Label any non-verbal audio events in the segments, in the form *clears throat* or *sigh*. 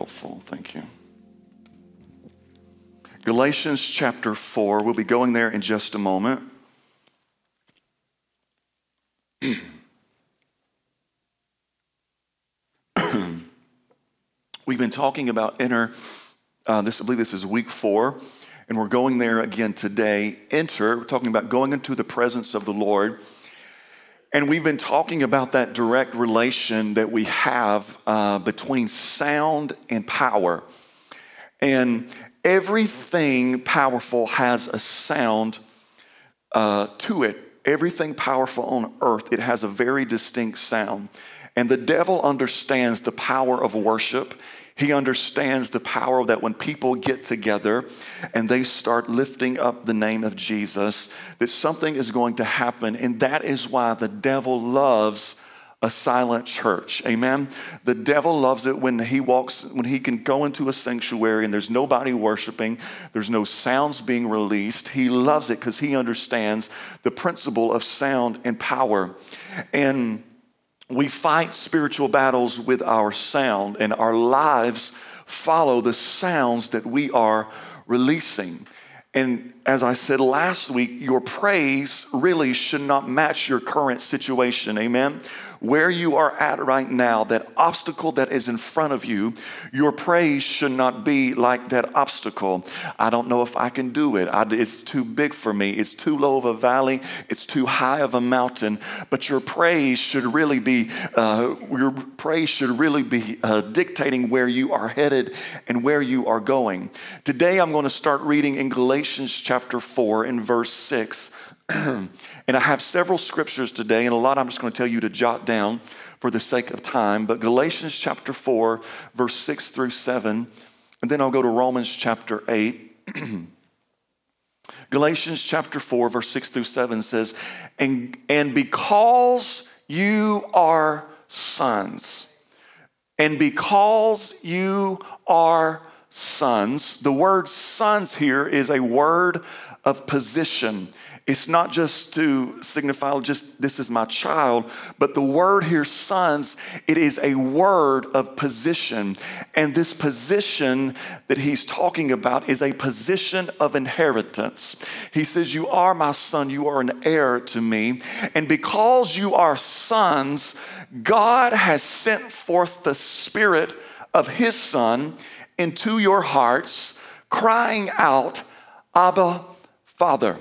Helpful, thank you. Galatians chapter 4, we'll be going there in just a moment. *clears throat* We've been talking about enter, uh, this, I believe this is week four, and we're going there again today. Enter, we're talking about going into the presence of the Lord. And we've been talking about that direct relation that we have uh, between sound and power. And everything powerful has a sound uh, to it. Everything powerful on earth, it has a very distinct sound. And the devil understands the power of worship. He understands the power that when people get together and they start lifting up the name of Jesus, that something is going to happen. And that is why the devil loves a silent church. Amen. The devil loves it when he walks, when he can go into a sanctuary and there's nobody worshiping, there's no sounds being released. He loves it because he understands the principle of sound and power. And we fight spiritual battles with our sound, and our lives follow the sounds that we are releasing. And as I said last week, your praise really should not match your current situation. Amen where you are at right now, that obstacle that is in front of you, your praise should not be like that obstacle. I don't know if I can do it. I, it's too big for me. It's too low of a valley. It's too high of a mountain. But your praise should really be, uh, your praise should really be uh, dictating where you are headed and where you are going. Today, I'm going to start reading in Galatians chapter 4 in verse 6. *clears throat* and I have several scriptures today, and a lot I'm just going to tell you to jot down for the sake of time. But Galatians chapter 4, verse 6 through 7, and then I'll go to Romans chapter 8. *clears throat* Galatians chapter 4, verse 6 through 7 says, and, and because you are sons, and because you are sons, the word sons here is a word of position. It's not just to signify just this is my child, but the word here, sons, it is a word of position. And this position that he's talking about is a position of inheritance. He says, You are my son, you are an heir to me. And because you are sons, God has sent forth the spirit of his son into your hearts, crying out, Abba, Father.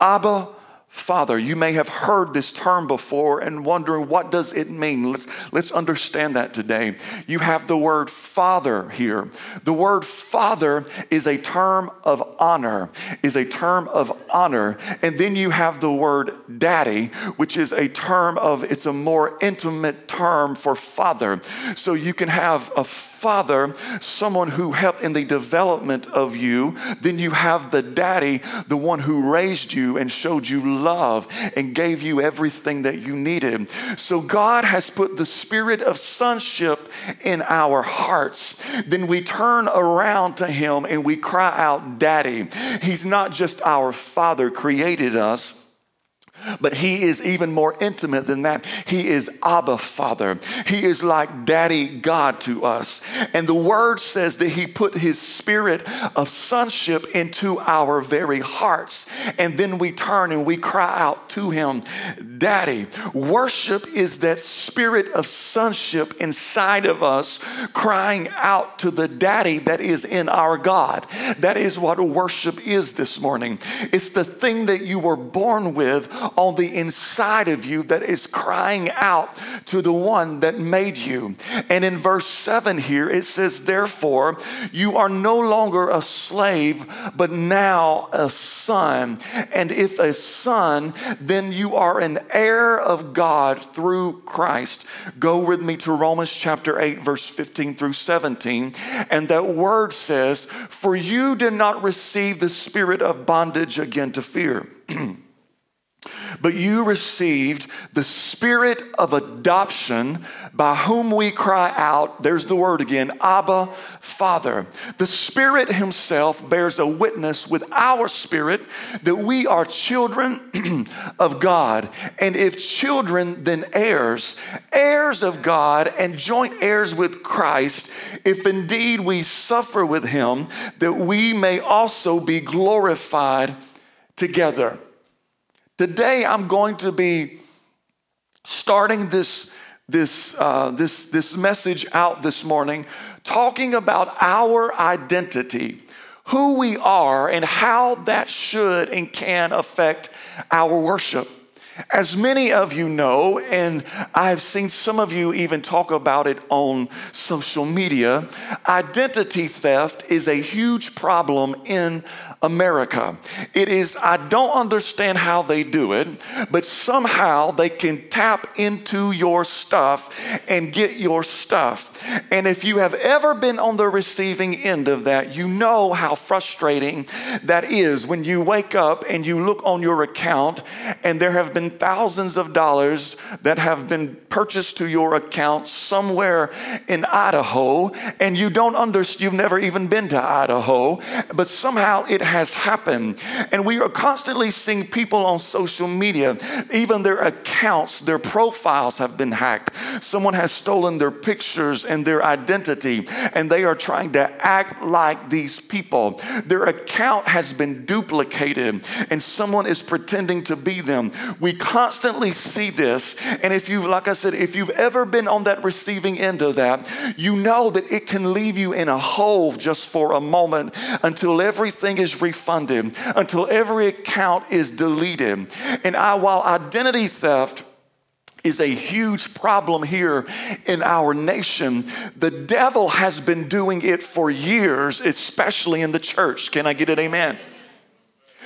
Abba, Father. You may have heard this term before and wondering what does it mean? Let's, let's understand that today. You have the word father here. The word father is a term of honor, is a term of honor. And then you have the word daddy, which is a term of, it's a more intimate term for father. So you can have a father, someone who helped in the development of you. Then you have the daddy, the one who raised you and showed you love and gave you everything that you needed. So God has put the spirit of sonship in our hearts. Then we turn around to Him and we cry out, Daddy. He's not just our Father, created us. But he is even more intimate than that. He is Abba Father. He is like Daddy God to us. And the word says that he put his spirit of sonship into our very hearts. And then we turn and we cry out to him, Daddy. Worship is that spirit of sonship inside of us crying out to the Daddy that is in our God. That is what worship is this morning. It's the thing that you were born with on the inside of you that is crying out to the one that made you. And in verse 7 here, it says, Therefore, you are no longer a slave, but now a son. And if a son, then you are an heir of God through Christ. Go with me to Romans chapter 8, verse 15 through 17. And that word says, For you did not receive the spirit of bondage again to fear. *clears throat* but you received the spirit of adoption by whom we cry out. There's the word again Abba, Father. The Spirit Himself bears a witness with our spirit that we are children *clears throat* of God. And if children, then heirs, heirs of God and joint heirs with Christ, if indeed we suffer with Him, that we may also be glorified together. Today, I'm going to be starting this, this, uh, this, this message out this morning talking about our identity, who we are, and how that should and can affect our worship. As many of you know, and I've seen some of you even talk about it on social media, identity theft is a huge problem in America. It is, I don't understand how they do it, but somehow they can tap into your stuff and get your stuff. And if you have ever been on the receiving end of that, you know how frustrating that is when you wake up and you look on your account and there have been thousands of dollars that have been purchased to your account somewhere in Idaho and you don't understand, you've never even been to Idaho, but somehow it has happened. And we are constantly seeing people on social media, even their accounts, their profiles have been hacked. Someone has stolen their pictures and their identity, and they are trying to act like these people. Their account has been duplicated, and someone is pretending to be them. We constantly see this. And if you, like I said, if you've ever been on that receiving end of that, you know that it can leave you in a hole just for a moment until everything is refunded, until every account is deleted. And I, while identity theft, is a huge problem here in our nation. The devil has been doing it for years, especially in the church. Can I get it? Amen.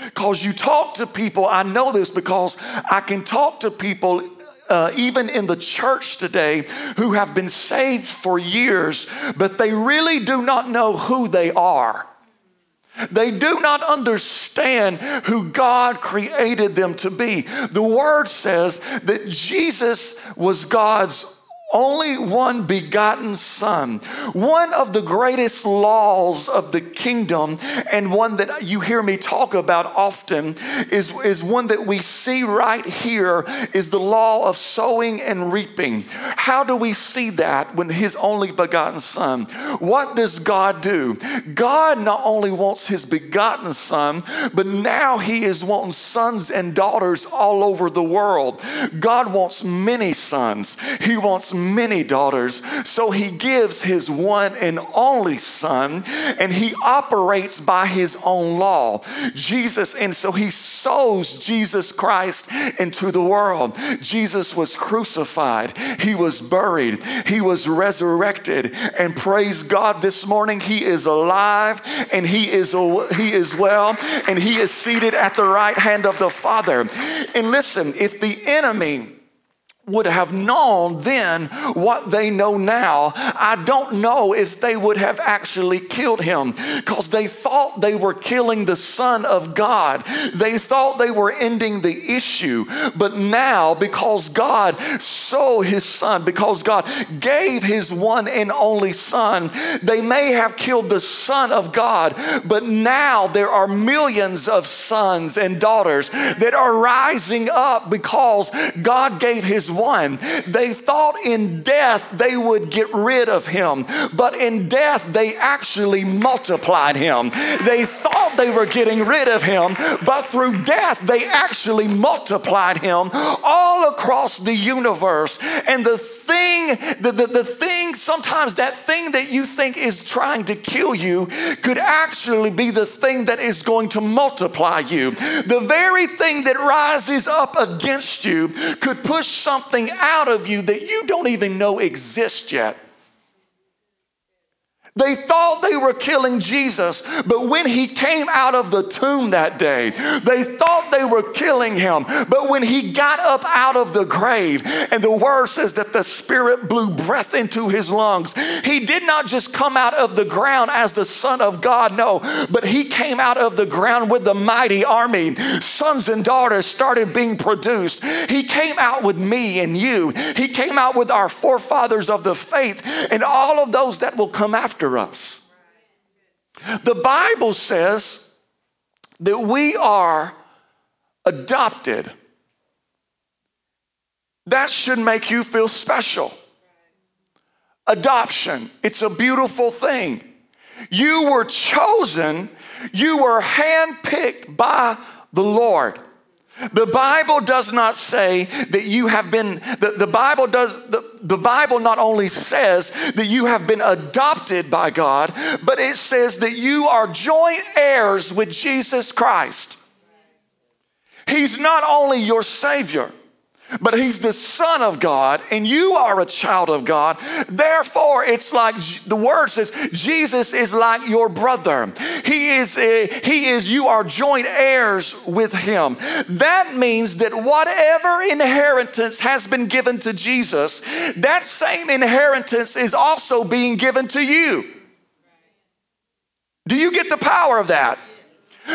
Because you talk to people, I know this because I can talk to people uh, even in the church today who have been saved for years, but they really do not know who they are. They do not understand who God created them to be. The word says that Jesus was God's only one begotten Son. One of the greatest laws of the kingdom, and one that you hear me talk about often, is, is one that we see right here is the law of sowing and reaping. How do we see that when His only begotten Son? What does God do? God not only wants His begotten Son, but now He is wanting sons and daughters all over the world. God wants many sons. He wants many daughters. So he gives his one and only son, and he operates by his own law. Jesus, and so he sows Jesus Christ into the world. Jesus was crucified, he was buried, he was resurrected, and praise God this morning, he is alive and he is, he is well, and he is seated at the right hand of the Father. And listen, if the enemy would have known then what they know now, I don't know if they would have actually killed him because they thought they were killing the Son of God. They thought they were ending the issue. But now, because God saw his Son, because God gave his one and only Son, they may have killed the Son of God, but now there are millions of sons and daughters that are rising up because God gave his one. They thought in death they would get rid of him, but in death they actually multiplied him. They thought they were getting rid of him, but through death they actually multiplied him all across the universe. And the thing, the, the, the thing, sometimes that thing that you think is trying to kill you could actually be the thing that is going to multiply you. The very thing that rises up against you could push something out of you that you don't even know exists yet. They thought they were killing Jesus, but when he came out of the tomb that day, they thought they were killing him. But when he got up out of the grave, and the word says that the Spirit blew breath into his lungs, he did not just come out of the ground as the Son of God, no, but he came out of the ground with the mighty army. Sons and daughters started being produced. He came out with me and you, he came out with our forefathers of the faith, and all of those that will come after after us. The Bible says that we are adopted. That should make you feel special. Adoption, it's a beautiful thing. You were chosen, you were handpicked by the Lord. The Bible does not say that you have been, the, the Bible does, the, the Bible not only says that you have been adopted by God, but it says that you are joint heirs with Jesus Christ. He's not only your Savior, but he's the son of God and you are a child of God. Therefore, it's like the word says Jesus is like your brother. He is a, he is you are joint heirs with him. That means that whatever inheritance has been given to Jesus, that same inheritance is also being given to you. Do you get the power of that?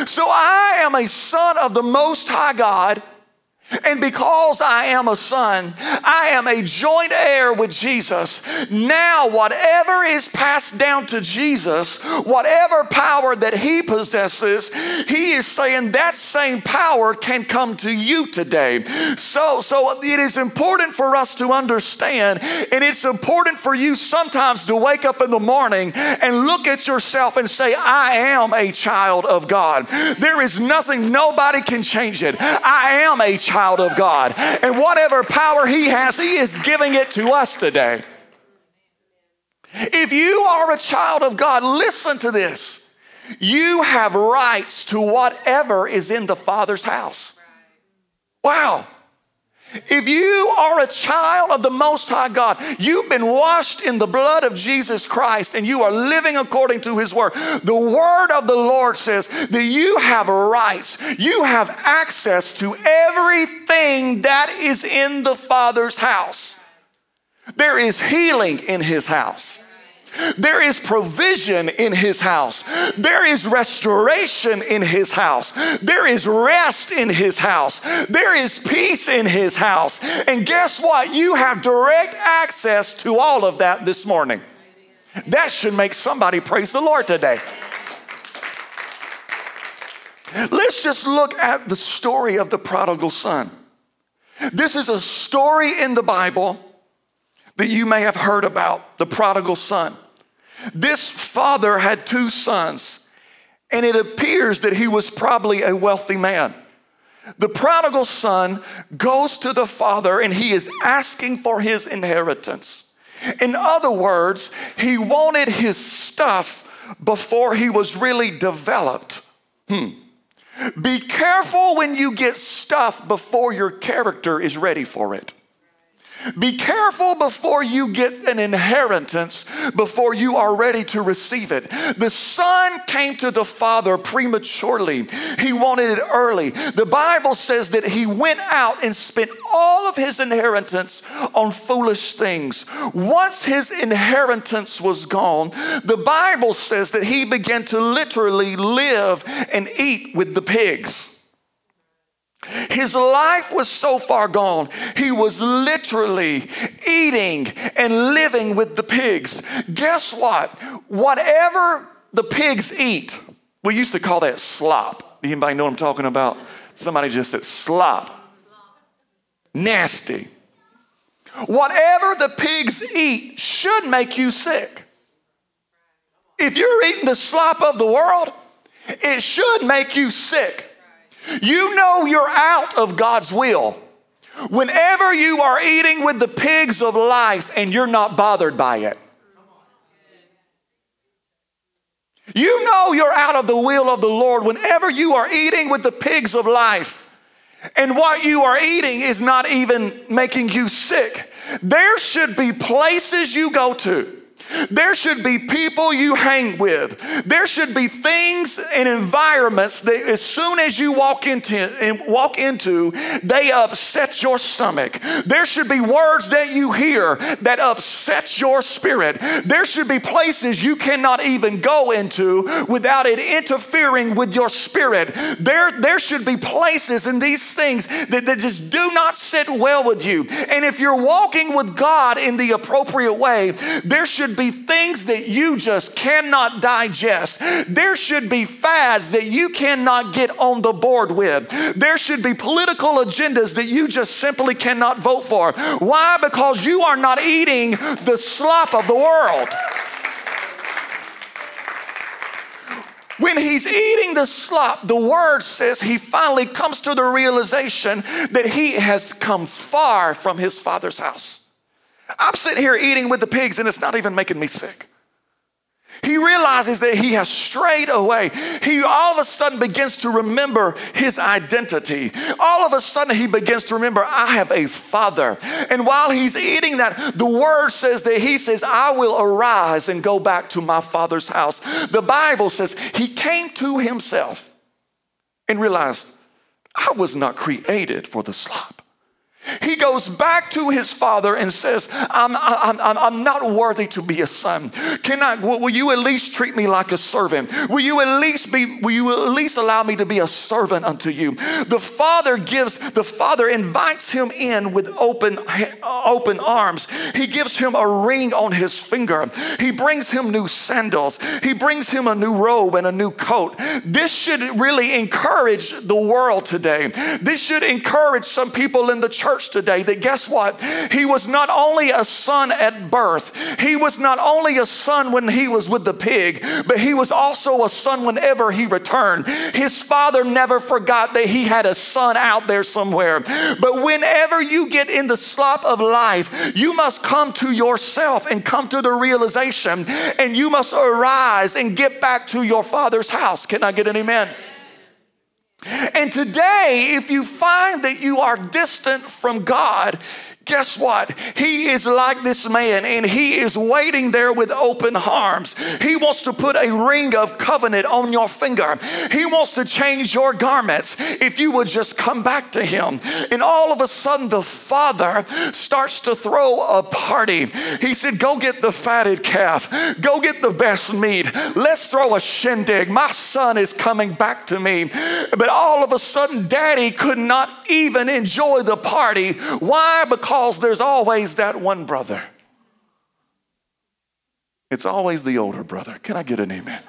So I am a son of the most high God and because I am a son, I am a joint heir with Jesus. Now, whatever is passed down to Jesus, whatever power that he possesses, he is saying that same power can come to you today. So, so it is important for us to understand, and it's important for you sometimes to wake up in the morning and look at yourself and say, I am a child of God. There is nothing, nobody can change it. I am a child child of God. And whatever power He has, He is giving it to us today. If you are a child of God, listen to this. You have rights to whatever is in the Father's house. Wow. If you are a child of the Most High God, you've been washed in the blood of Jesus Christ and you are living according to His Word. The Word of the Lord says that you have rights, you have access to everything that is in the Father's house. There is healing in His house. There is provision in his house. There is restoration in his house. There is rest in his house. There is peace in his house. And guess what? You have direct access to all of that this morning. That should make somebody praise the Lord today. Let's just look at the story of the prodigal son. This is a story in the Bible that you may have heard about the prodigal son. This father had two sons, and it appears that he was probably a wealthy man. The prodigal son goes to the father and he is asking for his inheritance. In other words, he wanted his stuff before he was really developed. Hmm. Be careful when you get stuff before your character is ready for it. Be careful before you get an inheritance, before you are ready to receive it. The son came to the father prematurely, he wanted it early. The Bible says that he went out and spent all of his inheritance on foolish things. Once his inheritance was gone, the Bible says that he began to literally live and eat with the pigs. His life was so far gone, he was literally eating and living with the pigs. Guess what? Whatever the pigs eat, we used to call that slop. Anybody know what I'm talking about? Somebody just said slop. Nasty. Whatever the pigs eat should make you sick. If you're eating the slop of the world, it should make you sick. You know you're out of God's will whenever you are eating with the pigs of life and you're not bothered by it. You know you're out of the will of the Lord whenever you are eating with the pigs of life and what you are eating is not even making you sick. There should be places you go to There should be people you hang with. There should be things and environments that as soon as you walk into and walk into, they upset your stomach. There should be words that you hear that upset your spirit. There should be places you cannot even go into without it interfering with your spirit. There, there should be places in these things that, that just do not sit well with you. And if you're walking with God in the appropriate way, there should be things that you just cannot digest. There should be fads that you cannot get on the board with. There should be political agendas that you just simply cannot vote for. Why? Because you are not eating the slop of the world. When he's eating the slop, the word says he finally comes to the realization that he has come far from his father's house. I'm sitting here eating with the pigs and it's not even making me sick. He realizes that he has strayed away. He all of a sudden begins to remember his identity. All of a sudden, he begins to remember, I have a father. And while he's eating that, the word says that he says, I will arise and go back to my father's house. The Bible says he came to himself and realized, I was not created for the slop. He goes back to his father and says, I'm, I'm, I'm, I'm not worthy to be a son. Can I, will you at least treat me like a servant? Will you at least be, will you at least allow me to be a servant unto you? The father gives, the father invites him in with open, open arms. He gives him a ring on his finger. He brings him new sandals. He brings him a new robe and a new coat. This should really encourage the world today. This should encourage some people in the church church today that guess what? He was not only a son at birth, he was not only a son when he was with the pig, but he was also a son whenever he returned. His father never forgot that he had a son out there somewhere. But whenever you get in the slop of life, you must come to yourself and come to the realization, and you must arise and get back to your father's house. Can I get an amen? And today, if you find that you are distant from God, guess what? He is like this man and he is waiting there with open arms. He wants to put a ring of covenant on your finger. He wants to change your garments if you would just come back to him. And all of a sudden, the father starts to throw a party. He said, Go get the fatted calf, go get the best meat. Let's throw a shindig. My son is coming back to me. But all of a sudden, daddy could not even enjoy the party. Why? Because there's always that one brother. It's always the older brother. Can I get an amen?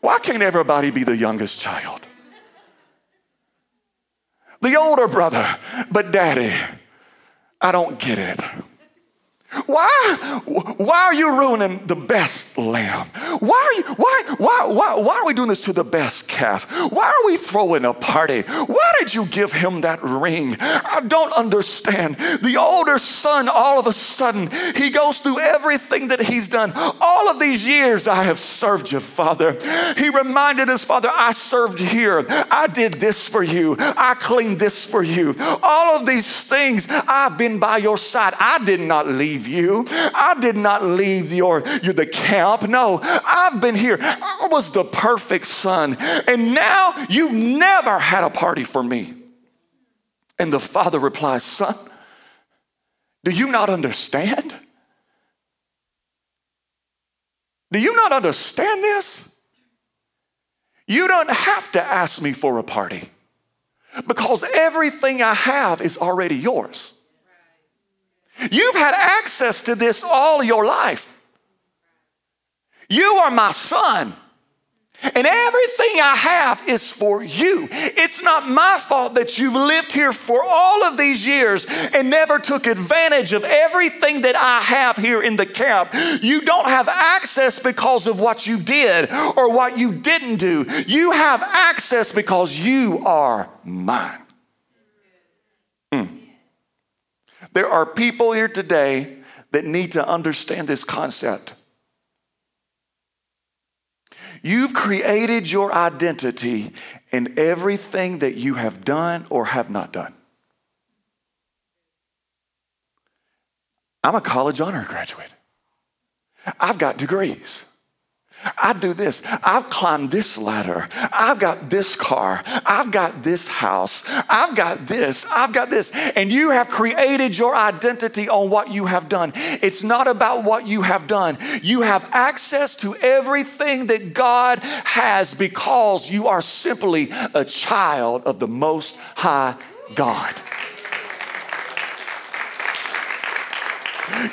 Why can't everybody be the youngest child? The older brother, but daddy, I don't get it. Why, why are you ruining the best lamb? Why are, you, why, why, why, why are we doing this to the best calf? Why are we throwing a party? Why did you give him that ring? I don't understand. The older son, all of a sudden, he goes through everything that he's done. All of these years, I have served you, Father. He reminded his father, I served here. I did this for you. I cleaned this for you. All of these things, I've been by your side. I did not leave leave you. I did not leave your, your the camp. No, I've been here. I was the perfect son. And now you've never had a party for me. And the father replies, Son, do you not understand? Do you not understand this? You don't have to ask me for a party because everything I have is already yours. You've had access to this all your life. You are my son. And everything I have is for you. It's not my fault that you've lived here for all of these years and never took advantage of everything that I have here in the camp. You don't have access because of what you did or what you didn't do. You have access because you are mine. There are people here today that need to understand this concept. You've created your identity in everything that you have done or have not done. I'm a college honor graduate. I've got degrees. I do this. I've climbed this ladder. I've got this car. I've got this house. I've got this. I've got this. And you have created your identity on what you have done. It's not about what you have done. You have access to everything that God has because you are simply a child of the Most High God.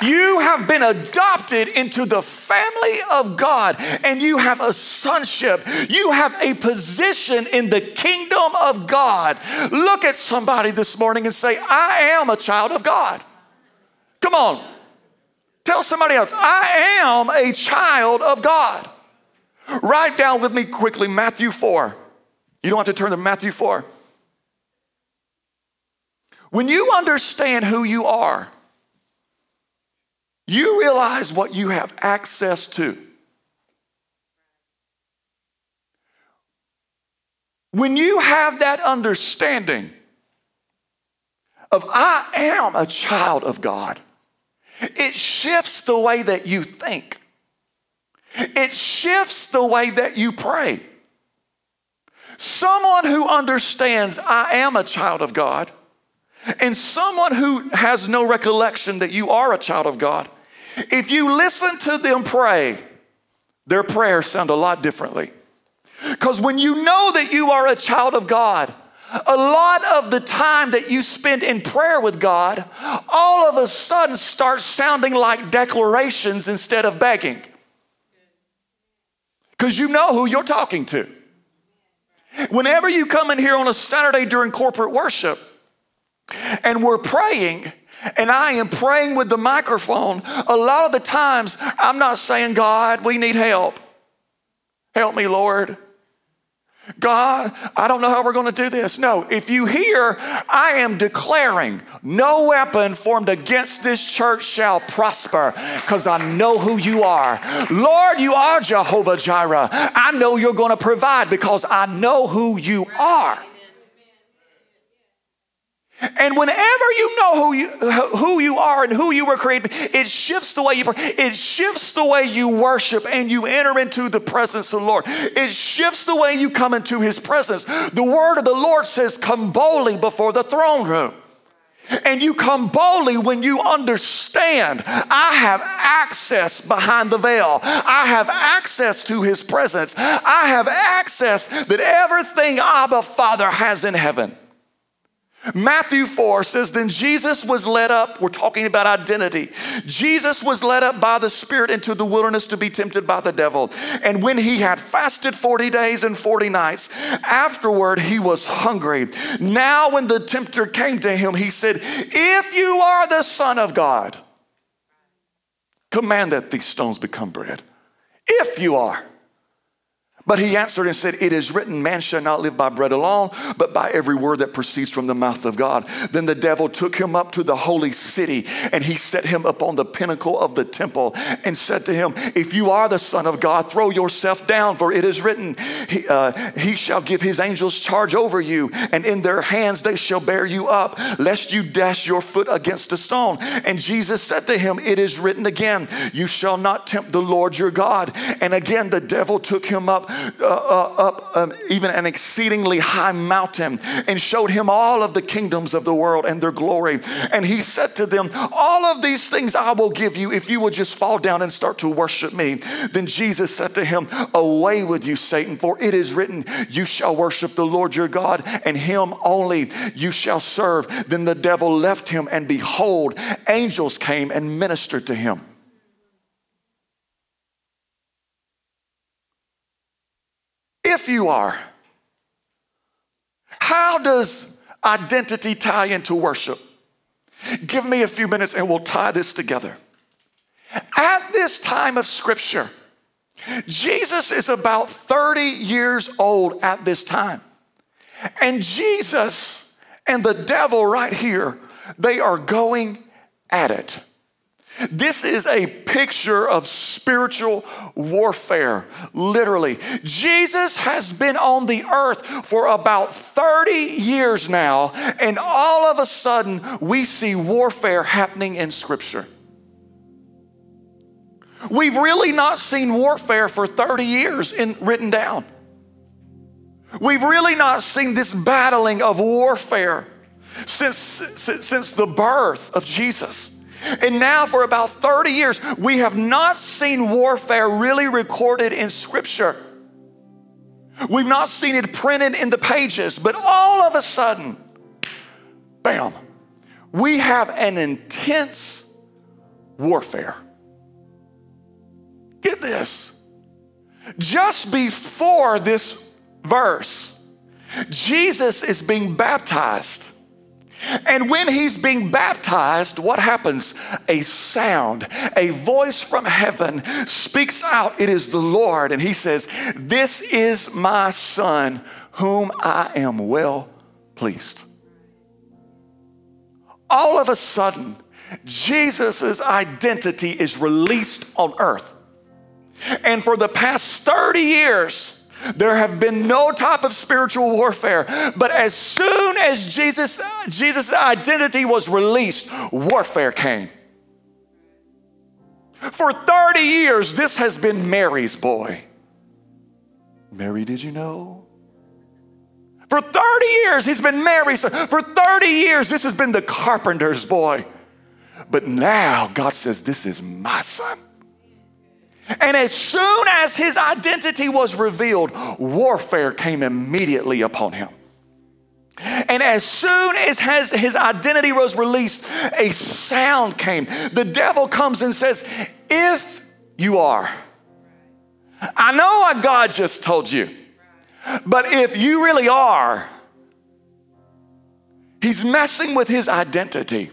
You have been adopted into the family of God and you have a sonship. You have a position in the kingdom of God. Look at somebody this morning and say, I am a child of God. Come on. Tell somebody else, I am a child of God. Write down with me quickly Matthew 4. You don't have to turn to Matthew 4. When you understand who you are, you realize what you have access to. When you have that understanding of I am a child of God, it shifts the way that you think. It shifts the way that you pray. Someone who understands I am a child of God and someone who has no recollection that you are a child of God if you listen to them pray, their prayers sound a lot differently. Because when you know that you are a child of God, a lot of the time that you spend in prayer with God, all of a sudden starts sounding like declarations instead of begging. Because you know who you're talking to. Whenever you come in here on a Saturday during corporate worship and we're praying, and I am praying with the microphone, a lot of the times I'm not saying, God, we need help. Help me, Lord. God, I don't know how we're going to do this. No, if you hear, I am declaring no weapon formed against this church shall prosper because I know who you are. Lord, you are Jehovah Jireh. I know you're going to provide because I know who you are. And whenever you know who you, who you are and who you were created, it shifts the way you. It shifts the way you worship and you enter into the presence of the Lord. It shifts the way you come into His presence. The word of the Lord says, Come boldly before the throne room. And you come boldly when you understand I have access behind the veil. I have access to his presence. I have access that everything Abba Father has in heaven. Matthew 4 says, Then Jesus was led up. We're talking about identity. Jesus was led up by the Spirit into the wilderness to be tempted by the devil. And when he had fasted 40 days and 40 nights, afterward he was hungry. Now, when the tempter came to him, he said, If you are the Son of God, command that these stones become bread. If you are. But he answered and said, It is written, man shall not live by bread alone, but by every word that proceeds from the mouth of God. Then the devil took him up to the holy city, and he set him up on the pinnacle of the temple, and said to him, If you are the Son of God, throw yourself down, for it is written, He, uh, he shall give his angels charge over you, and in their hands they shall bear you up, lest you dash your foot against a stone. And Jesus said to him, It is written again, You shall not tempt the Lord your God. And again the devil took him up uh, uh, up um, even an exceedingly high mountain and showed him all of the kingdoms of the world and their glory. And he said to them, All of these things I will give you if you will just fall down and start to worship me. Then Jesus said to him, Away with you, Satan, for it is written, You shall worship the Lord your God, and him only you shall serve. Then the devil left him, and behold, angels came and ministered to him. If you are. How does identity tie into worship? Give me a few minutes and we'll tie this together. At this time of Scripture, Jesus is about 30 years old at this time. And Jesus and the devil right here, they are going at it. This is a picture of spiritual warfare, literally. Jesus has been on the earth for about 30 years now, and all of a sudden we see warfare happening in Scripture. We've really not seen warfare for 30 years in, written down. We've really not seen this battling of warfare since, since, since the birth of Jesus. And now, for about 30 years, we have not seen warfare really recorded in Scripture. We've not seen it printed in the pages, but all of a sudden, bam, we have an intense warfare. Get this. Just before this verse, Jesus is being baptized. And when he's being baptized, what happens? A sound, a voice from heaven speaks out, It is the Lord. And he says, This is my son, whom I am well pleased. All of a sudden, Jesus' identity is released on earth. And for the past 30 years, there have been no type of spiritual warfare. But as soon as Jesus, Jesus' identity was released, warfare came. For 30 years, this has been Mary's boy. Mary, did you know? For 30 years, he's been Mary's son. For 30 years, this has been the carpenter's boy. But now God says, This is my son. And as soon as his identity was revealed, warfare came immediately upon him. And as soon as his identity was released, a sound came. The devil comes and says, If you are, I know what God just told you, but if you really are, he's messing with his identity.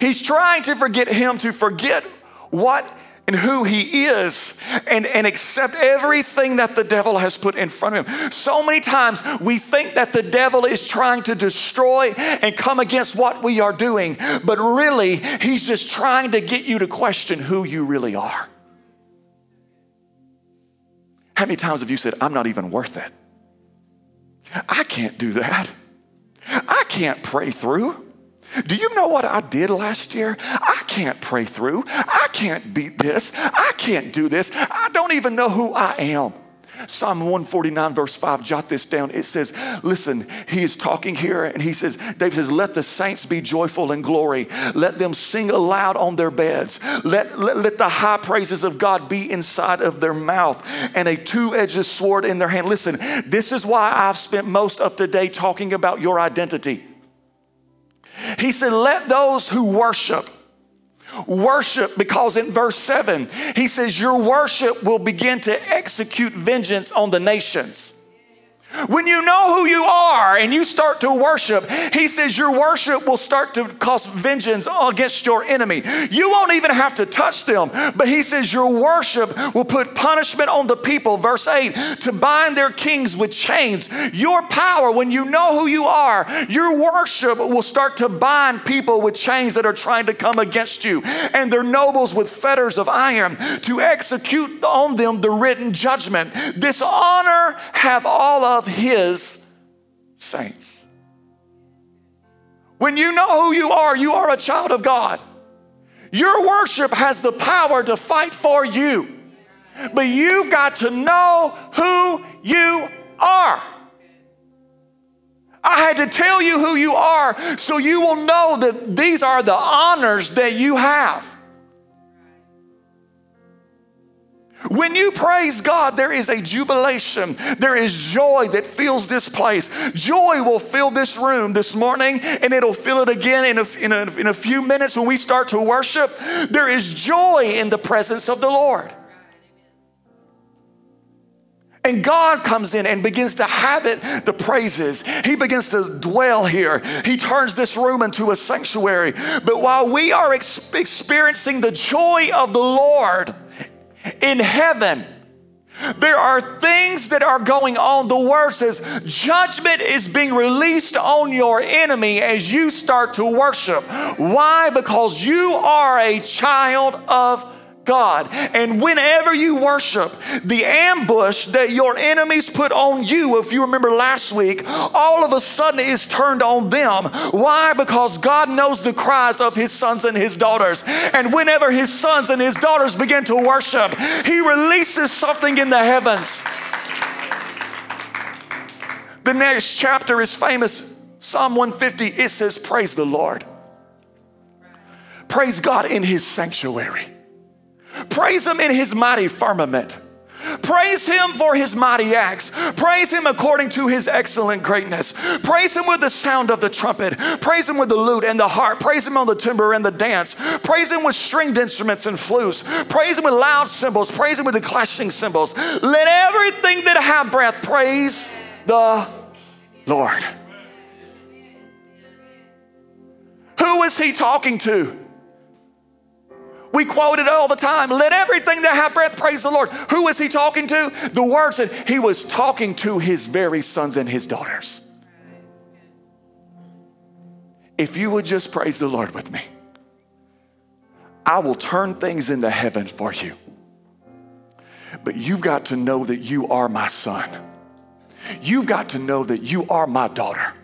He's trying to forget him to forget what and who he is and, and accept everything that the devil has put in front of him. So many times we think that the devil is trying to destroy and come against what we are doing, but really he's just trying to get you to question who you really are. How many times have you said, I'm not even worth it? I can't do that. I can't pray through. Do you know what I did last year? I can't pray through. Can't beat this. I can't do this. I don't even know who I am. Psalm 149, verse 5, jot this down. It says, Listen, he is talking here, and he says, David says, Let the saints be joyful in glory. Let them sing aloud on their beds. Let, let, let the high praises of God be inside of their mouth and a two edged sword in their hand. Listen, this is why I've spent most of the day talking about your identity. He said, Let those who worship worship because in verse 7 he says your worship will begin to execute vengeance on the nations when you know who you are and you start to worship, he says your worship will start to cause vengeance against your enemy. You won't even have to touch them, but he says your worship will put punishment on the people. Verse 8 to bind their kings with chains. Your power, when you know who you are, your worship will start to bind people with chains that are trying to come against you, and their nobles with fetters of iron to execute on them the written judgment. This honor have all of of his saints. When you know who you are, you are a child of God. Your worship has the power to fight for you. But you've got to know who you are. I had to tell you who you are so you will know that these are the honors that you have. When you praise God, there is a jubilation. There is joy that fills this place. Joy will fill this room this morning, and it'll fill it again in a, in a, in a few minutes when we start to worship. There is joy in the presence of the Lord. And God comes in and begins to habit the praises. He begins to dwell here. He turns this room into a sanctuary. But while we are ex- experiencing the joy of the Lord, in heaven. There are things that are going on. The word says judgment is being released on your enemy as you start to worship. Why? Because you are a child of God. And whenever you worship, the ambush that your enemies put on you, if you remember last week, all of a sudden is turned on them. Why? Because God knows the cries of his sons and his daughters. And whenever his sons and his daughters begin to worship, he releases something in the heavens. The next chapter is famous. Psalm 150, it says, Praise the Lord. Praise God in his sanctuary. Praise him in his mighty firmament. Praise him for his mighty acts. Praise him according to his excellent greatness. Praise him with the sound of the trumpet. Praise him with the lute and the harp. Praise him on the timbrel and the dance. Praise him with stringed instruments and flutes. Praise him with loud cymbals. Praise him with the clashing cymbals. Let everything that have breath praise the Lord. Who is he talking to? We quote it all the time. Let everything that have breath praise the Lord. Who is he talking to? The word said he was talking to his very sons and his daughters. If you would just praise the Lord with me, I will turn things into heaven for you. But you've got to know that you are my son. You've got to know that you are my daughter.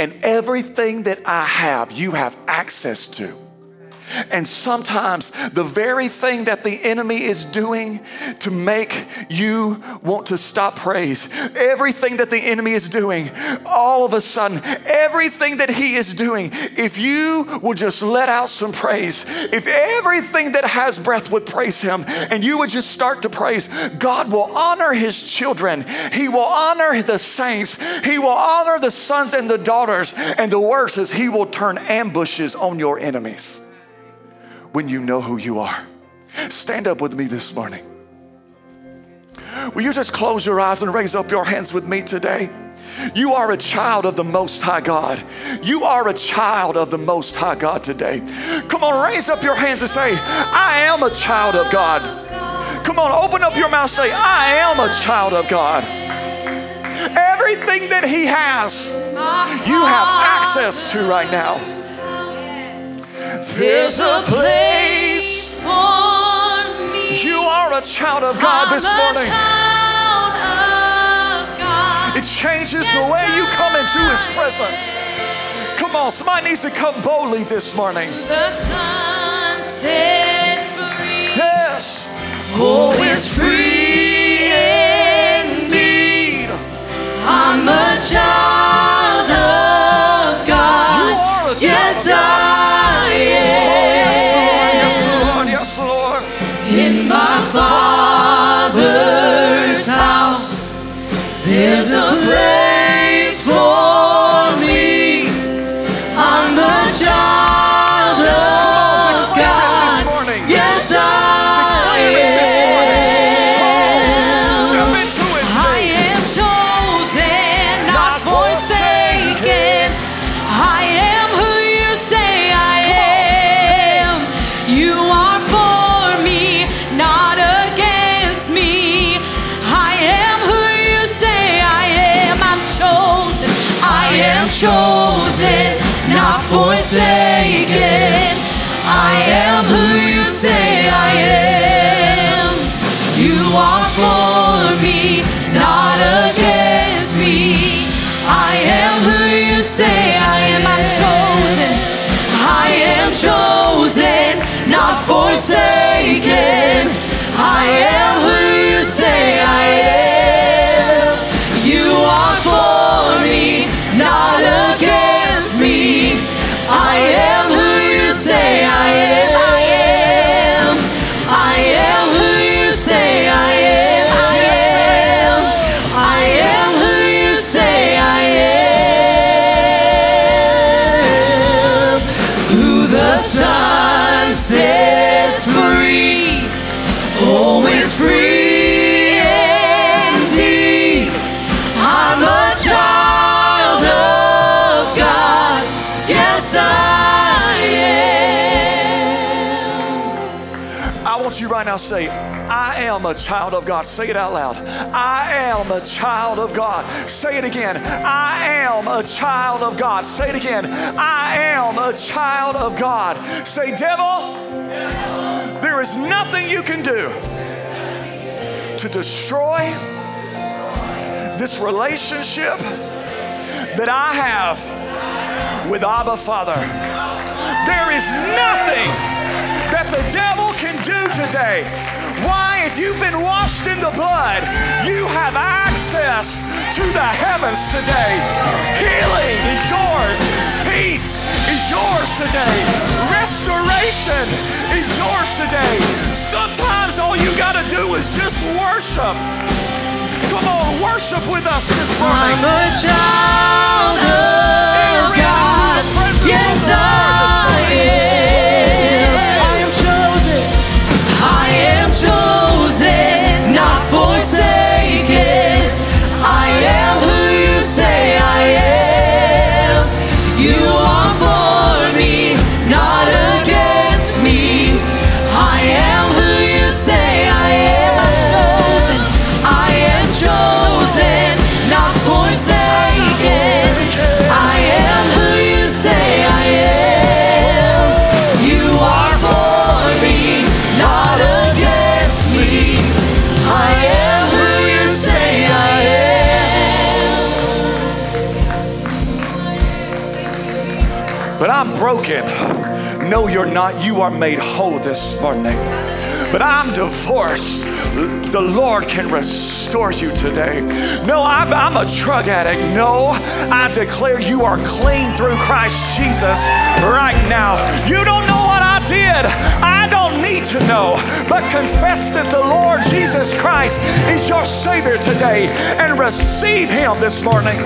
And everything that I have, you have access to. And sometimes the very thing that the enemy is doing to make you want to stop praise, everything that the enemy is doing, all of a sudden, everything that he is doing, if you will just let out some praise, if everything that has breath would praise him and you would just start to praise, God will honor his children. He will honor the saints. He will honor the sons and the daughters. And the worst is, he will turn ambushes on your enemies when you know who you are. Stand up with me this morning. Will you just close your eyes and raise up your hands with me today? You are a child of the Most High God. You are a child of the Most High God today. Come on, raise up your hands and say, I am a child of God. Come on, open up your mouth, say, I am a child of God. Everything that He has, you have access to right now. There's a place for me. You are a child of God I'm this a morning. child of God. It changes the way you come into His presence. Come on, somebody needs to come boldly this morning. The Son sets free. Yes. Oh, is free indeed. I'm a child now say, I am a child of God. Say it out loud. I am a child of God. Say it again. I am a child of God. Say it again. I am a child of God. Say, devil, there There is nothing you can do to destroy this relationship that I have with Abba Father. There is nothing that the devil do today. Why, if you've been washed in the blood, you have access to the heavens today. Healing is yours, peace is yours today, restoration is yours today. Sometimes all you got to do is just worship. Come on, worship with us this morning. I'm a child No, you're not. You are made whole this morning. But I'm divorced. The Lord can restore you today. No, I'm, I'm a drug addict. No, I declare you are clean through Christ Jesus right now. You don't know what I did. I don't need to know. But confess that the Lord Jesus Christ is your Savior today and receive Him this morning.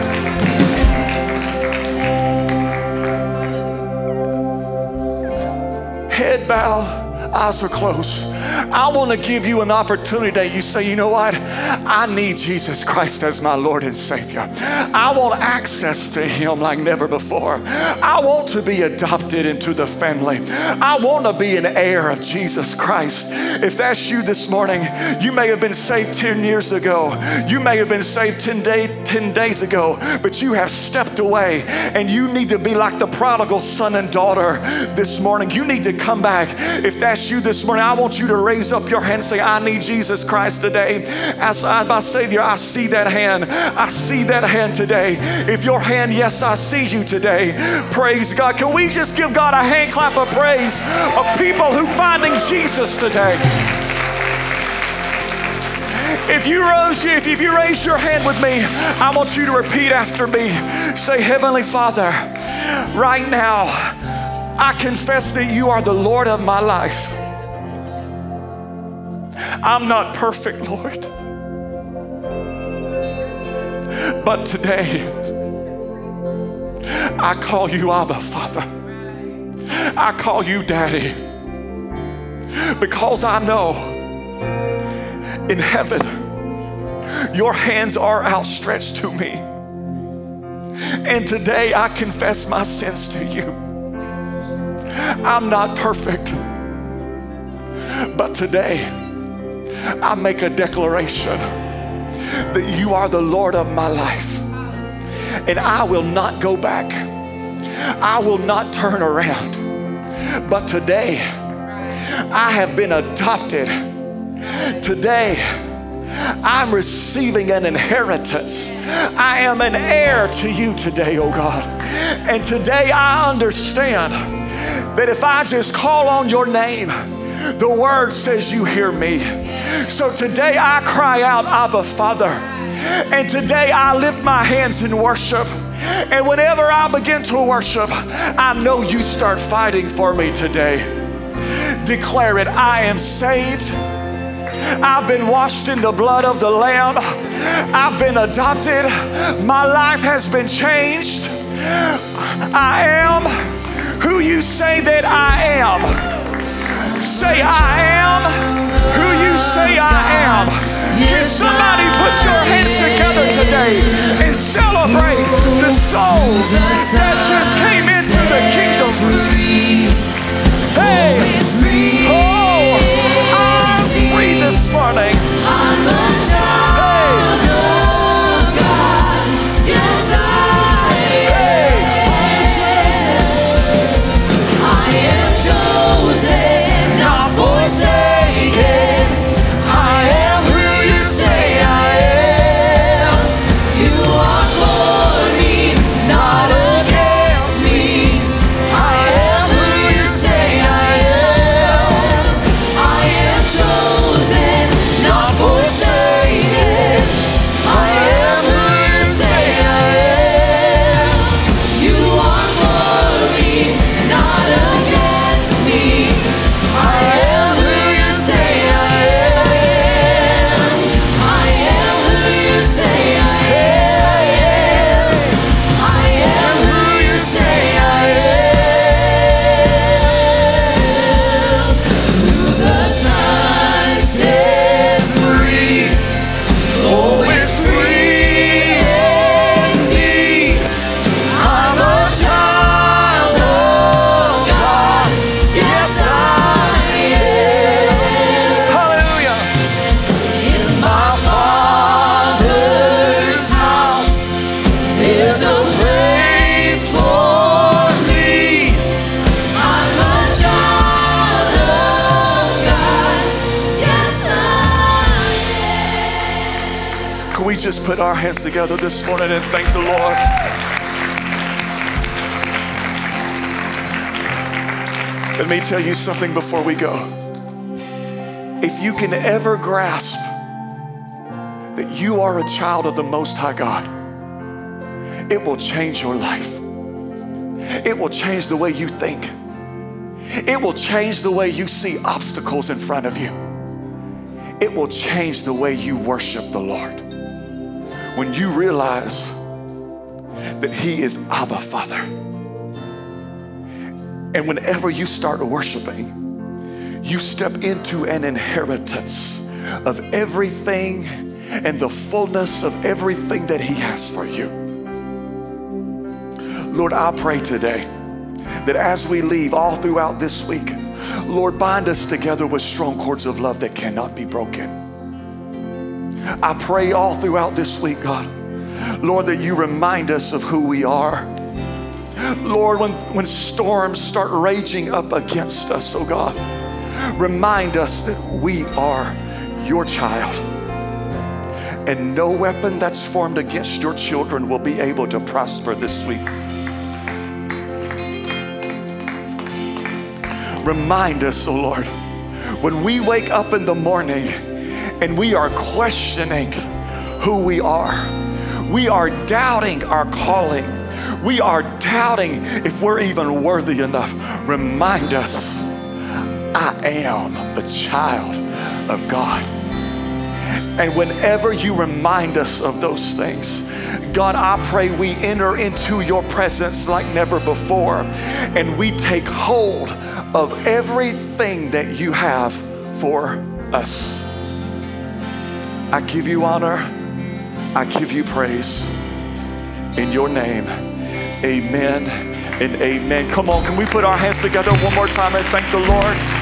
Bowed, eyes are closed. I want to give you an opportunity today. You say, you know what? I need Jesus Christ as my Lord and Savior. I want access to Him like never before. I want to be adopted into the family. I want to be an heir of Jesus Christ. If that's you this morning, you may have been saved 10 years ago. You may have been saved 10, day, 10 days ago, but you have stepped away and you need to be like the prodigal son and daughter this morning. You need to come back. If that's you this morning, I want you to raise up your hand and say, I need Jesus Christ today. As I, my Savior, I see that hand. I see that hand today. If your hand, yes, I see you today. Praise God. Can we just give God a hand clap of praise of people who finding Jesus today? If you rose, if you raised your hand with me, I want you to repeat after me. Say, Heavenly Father, right now, I confess that you are the Lord of my life. I'm not perfect, Lord. But today, I call you Abba, Father. I call you Daddy. Because I know in heaven, your hands are outstretched to me. And today I confess my sins to you. I'm not perfect, but today I make a declaration that you are the Lord of my life. And I will not go back, I will not turn around. But today I have been adopted. Today, I'm receiving an inheritance. I am an heir to you today, oh God. And today I understand that if I just call on your name, the word says you hear me. So today I cry out, Abba, Father. And today I lift my hands in worship. And whenever I begin to worship, I know you start fighting for me today. Declare it I am saved. I've been washed in the blood of the Lamb. I've been adopted. My life has been changed. I am who you say that I am. Say, I am who you say I am. Can somebody put your hands together today and celebrate the souls put our hands together this morning and thank the Lord? Let me tell you something before we go. If you can ever grasp that you are a child of the Most High God, it will change your life. It will change the way you think. It will change the way you see obstacles in front of you. It will change the way you worship the Lord. When you realize that He is Abba Father. And whenever you start worshiping, you step into an inheritance of everything and the fullness of everything that He has for you. Lord, I pray today that as we leave all throughout this week, Lord, bind us together with strong cords of love that cannot be broken. I pray all throughout this week, God, Lord, that you remind us of who we are. Lord, when, when storms start raging up against us, oh God, remind us that we are your child. And no weapon that's formed against your children will be able to prosper this week. Remind us, oh Lord, when we wake up in the morning and we are questioning who we are, we are doubting our calling, we are doubting if we're even worthy enough. Remind us, I am a child of God. And whenever you remind us of those things, God, I pray we enter into your presence like never before and we take hold of everything that you have for us. I give you honor, I give you praise. In your name, amen and amen. Come on, can we put our hands together one more time and thank the Lord?